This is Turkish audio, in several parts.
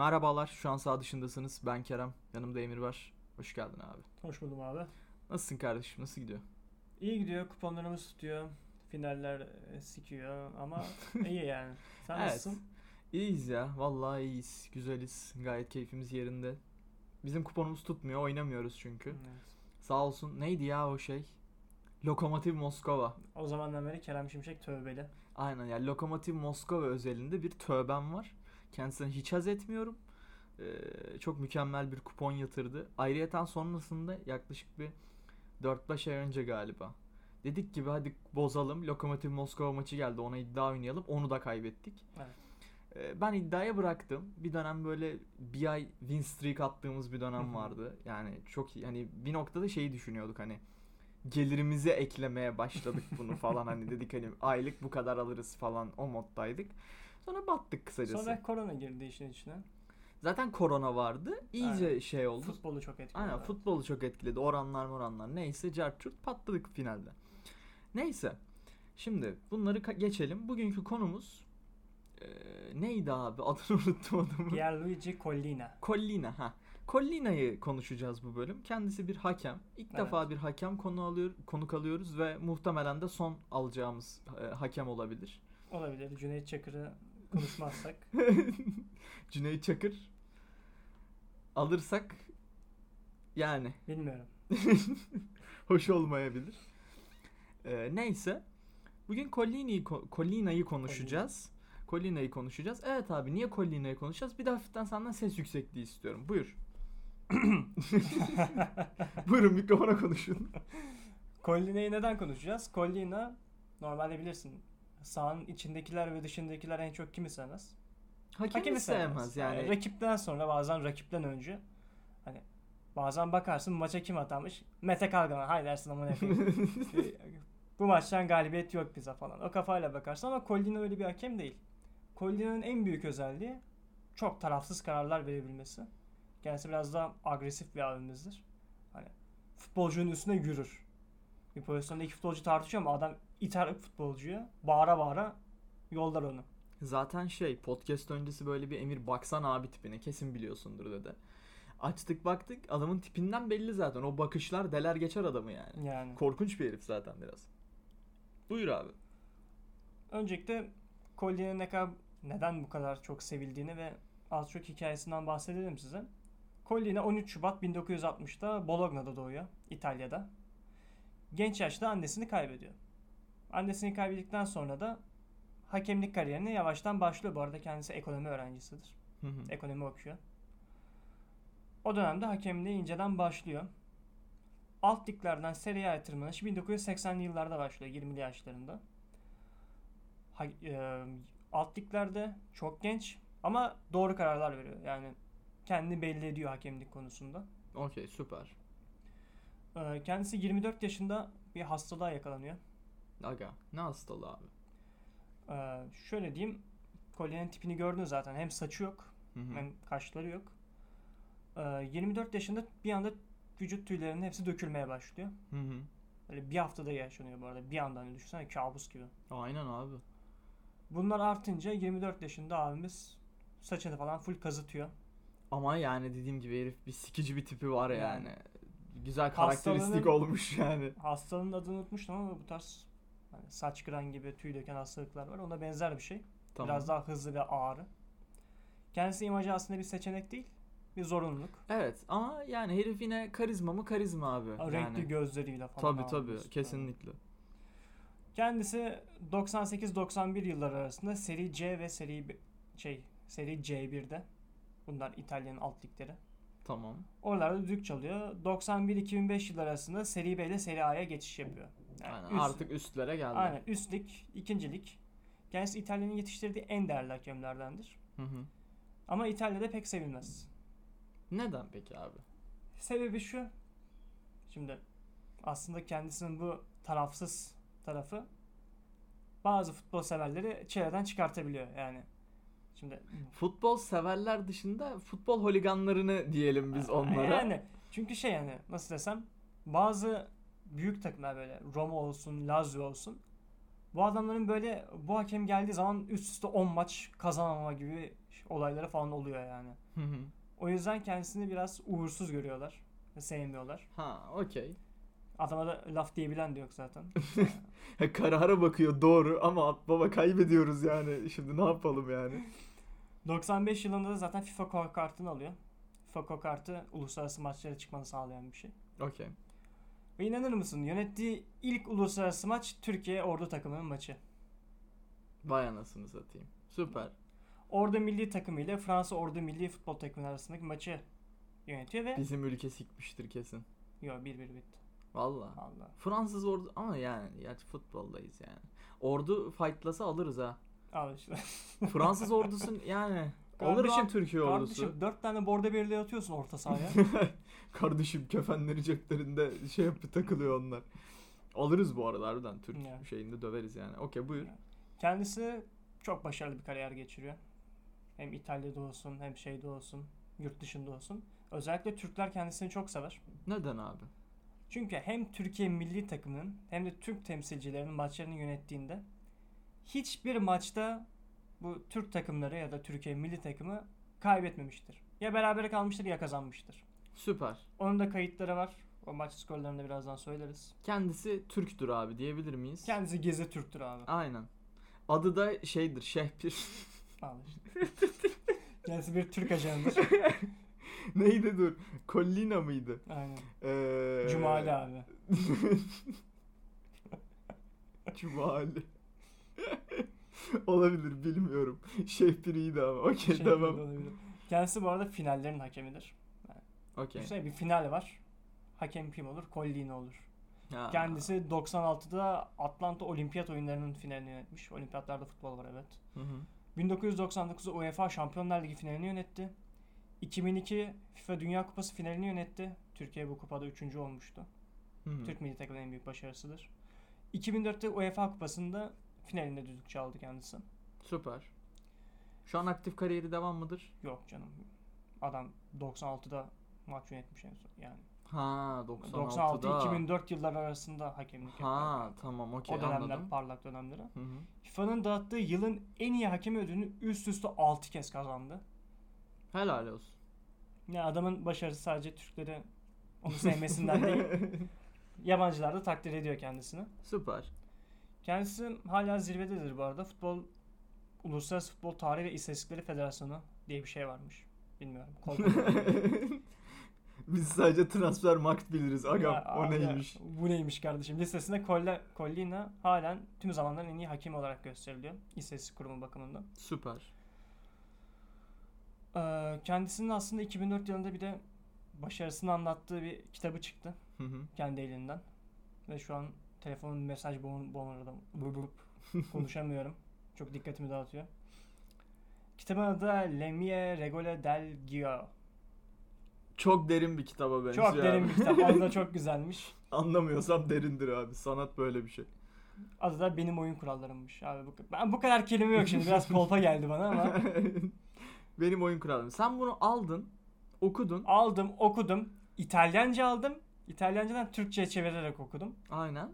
Merhabalar, şu an sağ dışındasınız. Ben Kerem, yanımda Emir var. Hoş geldin abi. Hoş buldum abi. Nasılsın kardeşim, nasıl gidiyor? İyi gidiyor, kuponlarımız tutuyor. Finaller e, sikiyor ama iyi yani. Sen Evet. nasılsın? İyiyiz ya, vallahi iyiyiz, güzeliz. Gayet keyfimiz yerinde. Bizim kuponumuz tutmuyor, oynamıyoruz çünkü. Evet. Sağ olsun, neydi ya o şey? Lokomotiv Moskova. O zamandan beri Kerem Şimşek tövbeli. Aynen yani Lokomotiv Moskova özelinde bir tövbem var. Kendisine hiç haz etmiyorum. Ee, çok mükemmel bir kupon yatırdı. Ayrıyeten sonrasında yaklaşık bir 4-5 ay önce galiba. Dedik gibi hadi bozalım. Lokomotiv Moskova maçı geldi. Ona iddia oynayalım. Onu da kaybettik. Evet. Ee, ben iddiaya bıraktım. Bir dönem böyle bir ay win streak attığımız bir dönem vardı. Yani çok iyi. Hani bir noktada şeyi düşünüyorduk hani gelirimize eklemeye başladık bunu falan hani dedik hani aylık bu kadar alırız falan o moddaydık. Sonra battık kısacası. Sonra korona girdi işin içine. Zaten korona vardı. İyice Aynen. şey oldu. Futbolu çok etkiledi. Aynen futbolu çok etkiledi. Oranlar moranlar neyse carçurt patladık finalde. Neyse. Şimdi bunları geçelim. Bugünkü konumuz eee, neydi abi? Adını unuttum adamın. Pierluigi Collina. Collina ha. Collina'yı konuşacağız bu bölüm. Kendisi bir hakem. İlk Evet. defa bir hakem konu alıyor, konuk alıyoruz ve muhtemelen de son alacağımız e, hakem olabilir. Olabilir. Cüneyt Çakır'ı konuşmazsak. Cüneyt Çakır alırsak yani Bilmiyorum. hoş olmayabilir. E, neyse. Bugün Collina'yı ko- Collina'yı konuşacağız. Collina'yı konuşacağız. Evet abi niye Collina'yı konuşacağız? Bir de hafiften senden ses yüksekliği istiyorum. Buyur. Buyurun mikrofona konuşun. Collina'yı neden konuşacağız? Collina normalde bilirsin. Sahanın içindekiler ve dışındakiler en çok kimi sevmez? Hakemi, sevmez yani. rakipten sonra bazen rakipten önce hani bazen bakarsın maça kim atamış? Mete Kalgan'a hay dersin ama ne Bu maçtan galibiyet yok bize falan. O kafayla bakarsın ama Collina öyle bir hakem değil. Collina'nın en büyük özelliği çok tarafsız kararlar verebilmesi. Kendisi biraz daha agresif bir abimizdir. Hani futbolcunun üstüne yürür. Bir pozisyonda iki futbolcu tartışıyor ama adam iter futbolcuyu. Bağıra bağıra yollar onu. Zaten şey podcast öncesi böyle bir Emir baksan abi tipine kesin biliyorsundur dedi. Açtık baktık adamın tipinden belli zaten. O bakışlar deler geçer adamı yani. Yani. Korkunç bir herif zaten biraz. Buyur abi. Öncelikle Collier'in ne kadar neden bu kadar çok sevildiğini ve az çok hikayesinden bahsedelim size. Collier 13 Şubat 1960'da Bologna'da doğuyor, İtalya'da. Genç yaşta annesini kaybediyor. Annesini kaybettikten sonra da hakemlik kariyerine yavaştan başlıyor. Bu arada kendisi ekonomi öğrencisidir. Hı hı. Ekonomi okuyor. O dönemde hakemliğe inceden başlıyor. Alt liglerden Serie A'ya tırmanışı 1980'li yıllarda başlıyor 20'li yaşlarında. Ha- e, alt liglerde çok genç ama doğru kararlar veriyor. Yani kendini belli ediyor hakemlik konusunda. Okey süper. E, kendisi 24 yaşında bir hastalığa yakalanıyor. Aga ne hastalığı abi. E, şöyle diyeyim. Kolyenin tipini gördün zaten. Hem saçı yok Hı hı. hem kaşları yok. E, 24 yaşında bir anda vücut tüylerinin hepsi dökülmeye başlıyor. Hı hı. Böyle bir haftada yaşanıyor bu arada. Bir anda hani düşünsene kabus gibi. Aynen abi. Bunlar artınca 24 yaşında abimiz saçını falan full kazıtıyor. Ama yani dediğim gibi herif bir sikici bir tipi var yani. Yani. Güzel karakteristik Hastalığının- olmuş yani. Hastalığın adını unutmuştum ama bu tarz hani saç kıran gibi tüy döken hastalıklar var. Ona benzer bir şey. Tamam. Biraz daha hızlı ve ağrı. Kendisi imajı aslında bir seçenek değil. Bir zorunluluk. Evet ama yani herif yine karizma mı karizma abi. Renkli yani. gözleriyle falan. Tabii tabii abimiz. kesinlikle. Kendisi 98-91 yılları arasında seri C ve seri B- şey seri C1'de. Bunlar İtalya'nın alt ligleri. Tamam. Oralarda düdük çalıyor. 91-2005 yılları arasında Seri B ile Seri A'ya geçiş yapıyor. Yani Aynen, üst- artık üstlere geldi. Aynen üst lig, ikinci lig. Kendisi İtalya'nın yetiştirdiği en değerli hakemlerdendir. Hı hı. Ama İtalya'da pek sevilmez. Neden peki abi? Sebebi şu. Şimdi aslında kendisinin bu tarafsız tarafı bazı futbol severleri çileden çıkartabiliyor yani. Şimdi Futbol severler dışında futbol holiganlarını diyelim biz onlara. Yani çünkü şey yani nasıl desem bazı büyük takımlar böyle Roma olsun, Lazio olsun. Bu adamların böyle bu hakem geldiği zaman üst üste 10 maç kazanamama gibi olayları falan oluyor yani. Hı hı. O yüzden kendisini biraz uğursuz görüyorlar. ve Sevmiyorlar. ha okey. Adama da laf diyebilen de yok zaten. Karara bakıyor doğru ama baba kaybediyoruz yani. Şimdi ne yapalım yani? 95 yılında da zaten FIFA Core kartını alıyor. FIFA Core kartı uluslararası maçlara çıkmanı sağlayan bir şey. Okey. Ve inanır mısın yönettiği ilk uluslararası maç Türkiye Ordu takımının maçı. Vay anasını satayım. Süper. Ordu milli takımı ile Fransa Ordu milli futbol takımı arasındaki maçı yönetiyor ve Bizim ülke sikmiştir kesin. Yo 1-1 bitti. Valla. Allah. Fransız ordu ama yani gerçi futboldayız yani. Ordu fightlasa alırız ha. Al işte. Fransız ordusun yani alır için Türkiye ordusu. Kardeşim 4 tane bordo birliği atıyorsun orta sahaya. Kardeşim kefenleri ceplerinde şey yapıp takılıyor onlar. Alırız bu arada harbiden Türk Ya. şeyinde döveriz yani. Okey buyur. Kendisi çok başarılı bir kariyer geçiriyor. Hem İtalya'da olsun hem şeyde olsun, yurt dışında olsun. Özellikle Türkler kendisini çok sever. Neden abi? Çünkü hem Türkiye milli takımının hem de Türk temsilcilerinin maçlarını yönettiğinde hiçbir maçta bu Türk takımları ya da Türkiye milli takımı kaybetmemiştir. Ya berabere kalmıştır ya kazanmıştır. Süper. Onun da kayıtları var. O maç skorlarını da birazdan söyleriz. Kendisi Türktür abi diyebilir miyiz? Kendisi gezi Türktür abi. Aynen. Adı da şeydir Şehpir. Al işte. Kendisi bir Türk ajanıdır. Neydi dur? Collina mıydı? Aynen. Ee... Cumali abi. Cumali. Olabilir bilmiyorum. Şehpir iyiydi ama. Okey tamam. olabilir. Kendisi bu arada finallerin hakemidir. Okey. Düşünsene bir final var. Hakem kim olur? Collina olur. Ha. Kendisi 96'da Atlanta Olimpiyat oyunlarının finalini yönetmiş. Olimpiyatlarda futbol var evet. Hı hı. 1999'da UEFA Şampiyonlar Ligi finalini yönetti. 2002 FIFA Dünya Kupası finalini yönetti. Türkiye bu kupada 3. olmuştu. Hı hı. Türk milli takımının en büyük başarısıdır. 2004'te UEFA Kupası'nda finalinde düdük çaldı kendisi. Süper. Şu an aktif kariyeri devam mıdır? Yok canım. Adam 96'da maç yönetmiş en son yani. Ha 96'da. 96-2004 yıllar arasında hakemlik yapıyor. Ha tamam okey o dönemler anladım. parlak dönemleri. FIFA'nın dağıttığı yılın en iyi hakemi ödülünü üst üste 6 kez kazandı. Helal olsun. Yani adamın başarısı sadece Türkleri onu sevmesinden değil. Yabancılar da takdir ediyor kendisini. Süper. Kendisi hala zirvededir bu arada. Futbol Uluslararası Futbol Tarihi ve İstatistikleri Federasyonu diye bir şey varmış. Bilmiyorum. Biz sadece transfer markt biliriz. Agam Ya, o ya, neymiş? bu neymiş kardeşim? Listesinde Colla- Collina halen tüm zamanların en iyi hakim olarak gösteriliyor. İstatistik kurumu bakımından. Süper. Ee, kendisinin aslında 2004 yılında bir de başarısını anlattığı bir kitabı çıktı. Hı hı. kendi elinden. Ve şu an telefonun mesaj blup konuşamıyorum. Çok dikkatimi dağıtıyor. Kitabın adı da Le Mie Regole del Gio. Çok derin bir kitaba benziyor. Çok derin bir kitap. Adı da çok güzelmiş. Anlamıyorsam derindir abi. Sanat böyle bir şey. Adı da Benim Oyun Kurallarımmış. Abi bu, ben bu kadar kelime yok şimdi. Biraz kolpa geldi bana ama. Benim oyun kuralım. Sen bunu aldın, okudun. Aldım, okudum. İtalyanca aldım. İtalyancadan Türkçe'ye çevirerek okudum. Aynen.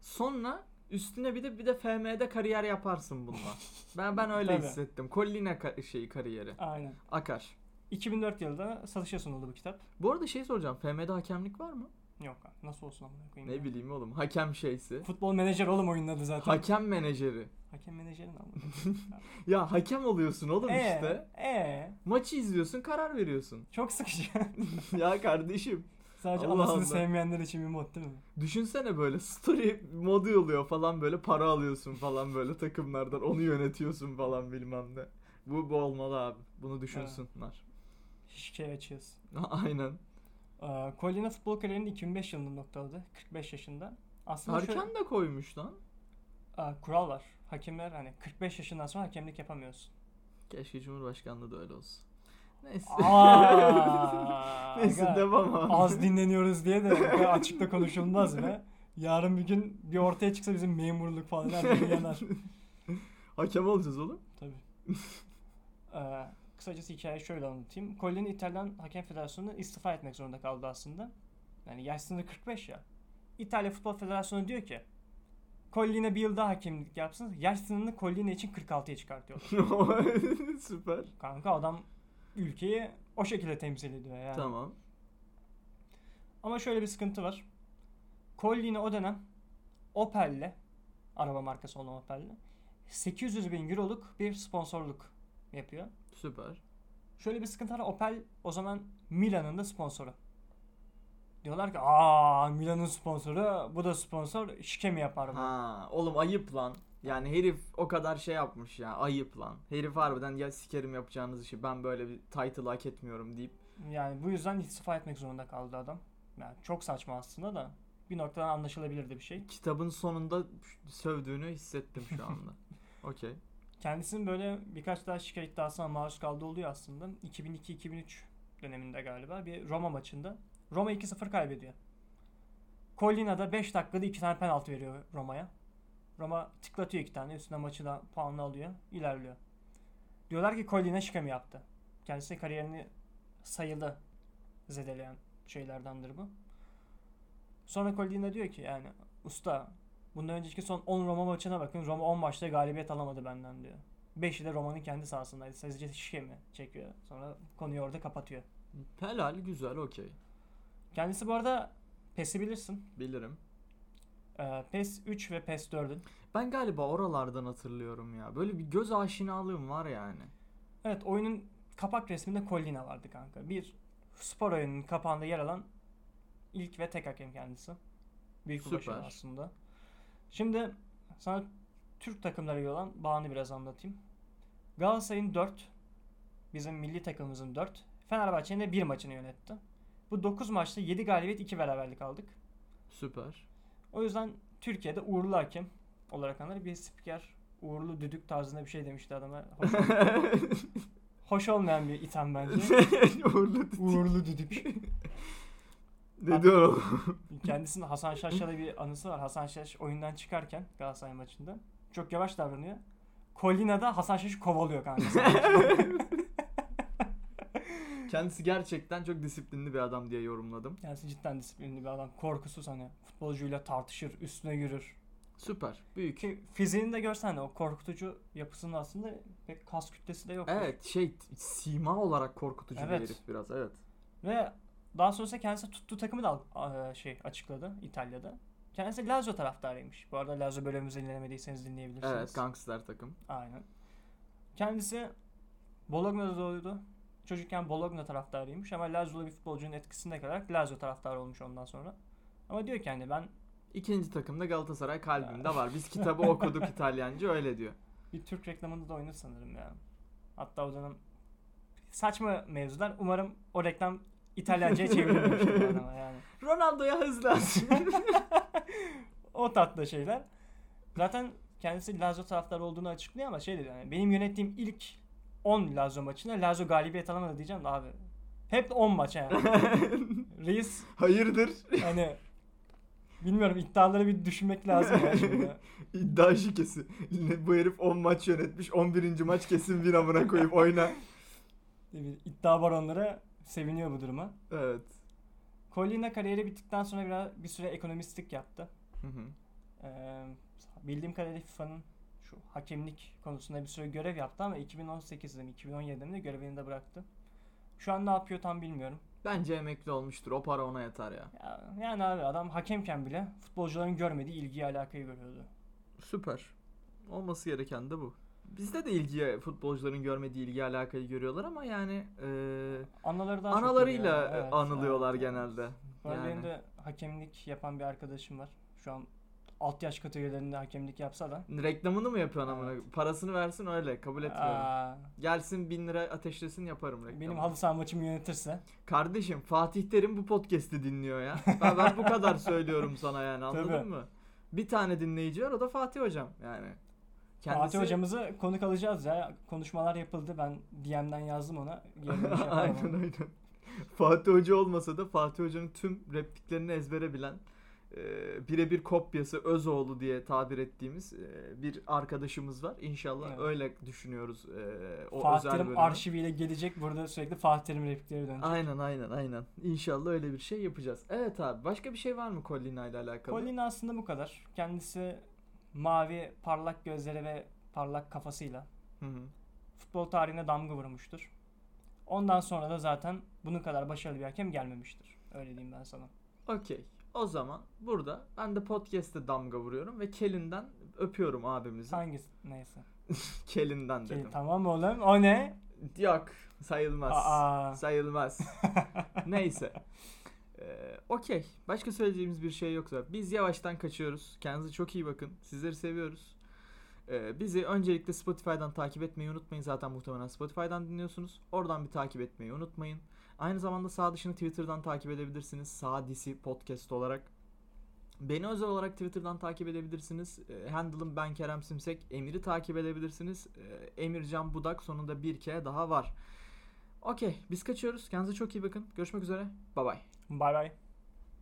Sonra üstüne bir de bir de FM'de kariyer yaparsın bununla. ben ben öyle Tabii. hissettim. Collina ka- şeyi kariyeri. Aynen. Akar. 2004 yılında satışa sunuldu bu kitap. Bu arada şey soracağım. FM'de hakemlik var mı? Yok nasıl olsun amına koyayım. Ne ya. bileyim oğlum. Hakem şeysi. Futbol menajer oğlum oyunun adı zaten. Hakem menajeri. Hakem menajerin ama. Ya hakem oluyorsun oğlum Ee, işte. ee, Maçı izliyorsun, karar veriyorsun. çok sıkıcı. ya kardeşim. Sadece Allah anasını Allah. sevmeyenler için bir mod değil mi? Düşünsene böyle story modu oluyor falan böyle para alıyorsun falan böyle takımlardan onu yönetiyorsun falan bilmem ne. Bu, bu olmalı abi. Bunu düşünsünler. Şike açıyoruz. Aynen. Ee, Collina futbol kariyerini 2005 yılında noktaladı. 45 yaşında. Aslında şöyle, Erken de koymuş lan. Aa, kural var. Hakemler hani 45 yaşından sonra hakemlik yapamıyorsun. Keşke Cumhurbaşkanlığı da öyle olsun. Neyse. Aa, Neyse aga, devam abi. Az dinleniyoruz diye de açıkta konuşulmaz be. Yarın bir gün bir ortaya çıksa bizim memurluk falan her yanar. Hakem olacağız oğlum. Tabii. Ee, kısacası hikayeyi şöyle anlatayım. Collin İtalyan Hakem Federasyonu istifa etmek zorunda kaldı aslında. Yani yaş sınırı 45 ya. İtalya Futbol Federasyonu diyor ki Collina bir yıl daha hakemlik yapsın. Yaş sınırını Collina için 46'ya çıkartıyor. Süper. Kanka adam ülkeyi o şekilde temsil ediyor yani. Tamam. Ama şöyle bir sıkıntı var. Collina o dönem Opel'le araba markası olan Opel'le 800 bin euroluk bir sponsorluk yapıyor. Süper. Şöyle bir sıkıntı var. Opel o zaman Milan'ın da sponsoru. Diyorlar ki aa Milan'ın sponsoru bu da sponsor şike mi yapar bu? Ha, oğlum ayıp lan. Yani herif o kadar şey yapmış ya. Ayıp lan. Herif harbiden ya sikerim yapacağınız işi ben böyle bir title hak etmiyorum deyip. Yani bu yüzden istifa etmek zorunda kaldı adam. Yani çok saçma aslında da bir noktadan anlaşılabilir de bir şey. Kitabın sonunda sövdüğünü hissettim şu anda. Okey. Kendisinin böyle birkaç daha şikayet iddiasına maruz kaldığı oluyor aslında. 2002-2003 döneminde galiba bir Roma maçında. Roma 2-0 kaybediyor. Collina da 5 dakikada 2 tane penaltı veriyor Roma'ya. Roma tıklatıyor 2 tane. Üstüne maçı da puanla alıyor. ilerliyor. Diyorlar ki Collina şike mi yaptı? Kendisi kariyerini sayılı zedeleyen şeylerdendir bu. Sonra Collina diyor ki yani usta bundan önceki son 10 Roma maçına bakın. Roma 10 maçta galibiyet alamadı benden diyor. 5'i de Roma'nın kendi sahasındaydı. Sizce şike mi çekiyor? Sonra konuyu orada kapatıyor. Helal güzel okey. Kendisi bu arada PES'i bilirsin. Bilirim. Ee, PES 3 ve PES 4'ün. Ben galiba oralardan hatırlıyorum ya. Böyle bir göz aşinalığım var yani. Evet oyunun kapak resminde Collina vardı kanka. Bir spor oyununun kapağında yer alan ilk ve tek hakem kendisi. Büyük Süper. aslında. Şimdi sana Türk takımları olan bağını biraz anlatayım. Galatasaray'ın 4, bizim milli takımımızın 4, Fenerbahçe'nin de 1 maçını yönetti. Bu 9 maçta 7 galibiyet 2 beraberlik aldık. Süper. O yüzden Türkiye'de uğurlu hakem olarak anlar bir spiker uğurlu düdük tarzında bir şey demişti adama. Hoş, hoş olmayan bir itham bence. Uğurlu uğurlu düdük. Ne diyor? Kendisinin Hasan Şaş'la bir anısı var. Hasan Şaş oyundan çıkarken Galatasaray maçında çok yavaş davranıyor. Collina da Hasan Şaş'ı kovalıyor kanka. Kendisi gerçekten çok disiplinli bir adam diye yorumladım. Kendisi cidden disiplinli bir adam. Korkusuz hani futbolcuyla tartışır, üstüne yürür. Süper. Büyük. Ki fiziğini de görsen de o korkutucu yapısının aslında pek kas kütlesi de yok. Evet şey sima olarak korkutucu Evet. bir herif biraz evet. Ve daha sonrasında kendisi tuttuğu takımı da al- şey açıkladı İtalya'da. Kendisi Lazio taraftarıymış. Bu arada Lazio bölümümüzü dinlemediyseniz dinleyebilirsiniz. Evet gangster takım. Aynen. Kendisi Bologna'da doğdu. Çocukken Bologna taraftarıymış ama Lazio'lu bir futbolcunun etkisinde kalarak Lazio taraftarı olmuş ondan sonra. Ama diyor ki hani ben İkinci takımda Galatasaray kalbimde var. Biz kitabı okuduk İtalyanca öyle diyor. bir Türk reklamında da oynadı sanırım ya. Hatta o dönem saçma mevzular. Umarım o reklam İtalyanca'ya çevrilmemiştir bu adama yani. Ronaldo'ya hızlan. o tatlı şeyler. Zaten kendisi Lazio taraftarı olduğunu açıklıyor ama şey dedi yani benim yönettiğim ilk 10 Lazio maçında Lazio galibiyet alamadı diyeceğim de abi. Hep 10 maç yani. Reis Hayırdır? hani bilmiyorum iddiaları bir düşünmek lazım ya şimdi. İddia şikesi. Bu herif 10 maç yönetmiş. 11. maç kesin bir amına koyup oyna. İddia baronları seviniyor bu duruma. Evet. Collina kariyeri bittikten sonra biraz bir süre ekonomistlik yaptı. Hı hı. Ee, bildiğim kadarıyla FIFA'nın şu hakemlik konusunda bir süre görev yaptı ama 2018'de mi 2017'de mi de görevini de bıraktı. Şu an ne yapıyor tam bilmiyorum. Bence emekli olmuştur. O para ona yeter ya. Ya, yani abi adam hakemken bile futbolcuların görmediği ilgiyi alakayı görüyordu. Süper. Olması gereken de bu. Bizde de ilgiye futbolcuların görmediği ilgi alakayı görüyorlar ama yani e, Anaları daha çok analarıyla görüyor. Evet, anılıyorlar evet, genelde. Arada Yani. Benim de hakemlik yapan bir arkadaşım var. Şu an alt yaş kategorilerinde hakemlik yapsa da. Reklamını mı yapıyorsun amına? Evet. Parasını versin öyle. Kabul etmiyorum. Aa, Gelsin bin lira ateşlesin yaparım reklamı. benim halı saha maçımı yönetirse. Kardeşim Fatih Terim bu podcast'i dinliyor ya. Ben, ben bu kadar söylüyorum sana yani anladın Tabii. mı? Bir tane dinleyici var o da Fatih hocam yani. Fatih hocamızı konuk alacağız ya. Konuşmalar yapıldı. Ben DM'den yazdım ona. Şey aynen aynen. Fatih Hoca olmasa da Fatih Hoca'nın tüm repliklerini ezbere bilen e, birebir kopyası Özoğlu diye tabir ettiğimiz e, bir arkadaşımız var. İnşallah Evet. öyle düşünüyoruz e, o Fatih özel bölümü. arşiviyle gelecek. Burada sürekli Fatih Terim replikleri dönecek. Aynen aynen aynen. İnşallah öyle bir şey yapacağız. Evet abi başka bir şey var mı Collina ile alakalı? Collin aslında bu kadar. Kendisi mavi parlak gözleri ve parlak kafasıyla Hı hı. futbol tarihine damga vurmuştur. Ondan sonra da zaten bunun kadar başarılı bir hakem gelmemiştir. Öyle diyeyim ben sana. Okey. O zaman burada ben de podcast'te damga vuruyorum ve Kelin'den öpüyorum abimizi. Hangisi neyse. Kelin'den Ki, dedim. tamam oğlum. O ne? Yok sayılmaz. Aa. Sayılmaz. Neyse. Ee, Okey. Başka söyleyeceğimiz bir şey yoksa biz yavaştan kaçıyoruz. Kendinize çok iyi bakın. Sizleri seviyoruz. Ee, bizi öncelikle Spotify'dan takip etmeyi unutmayın. Zaten muhtemelen Spotify'dan dinliyorsunuz. Oradan bir takip etmeyi unutmayın. Aynı zamanda sağ dışını Twitter'dan takip edebilirsiniz. Sağ disi podcast olarak. Beni özel olarak Twitter'dan takip edebilirsiniz. E, handle'ım ben Kerem Simsek. Emir'i takip edebilirsiniz. E, Emircan Budak sonunda bir kere daha var. Okey biz kaçıyoruz. Kendinize çok iyi bakın. Görüşmek üzere. Bye bye. Bay bay.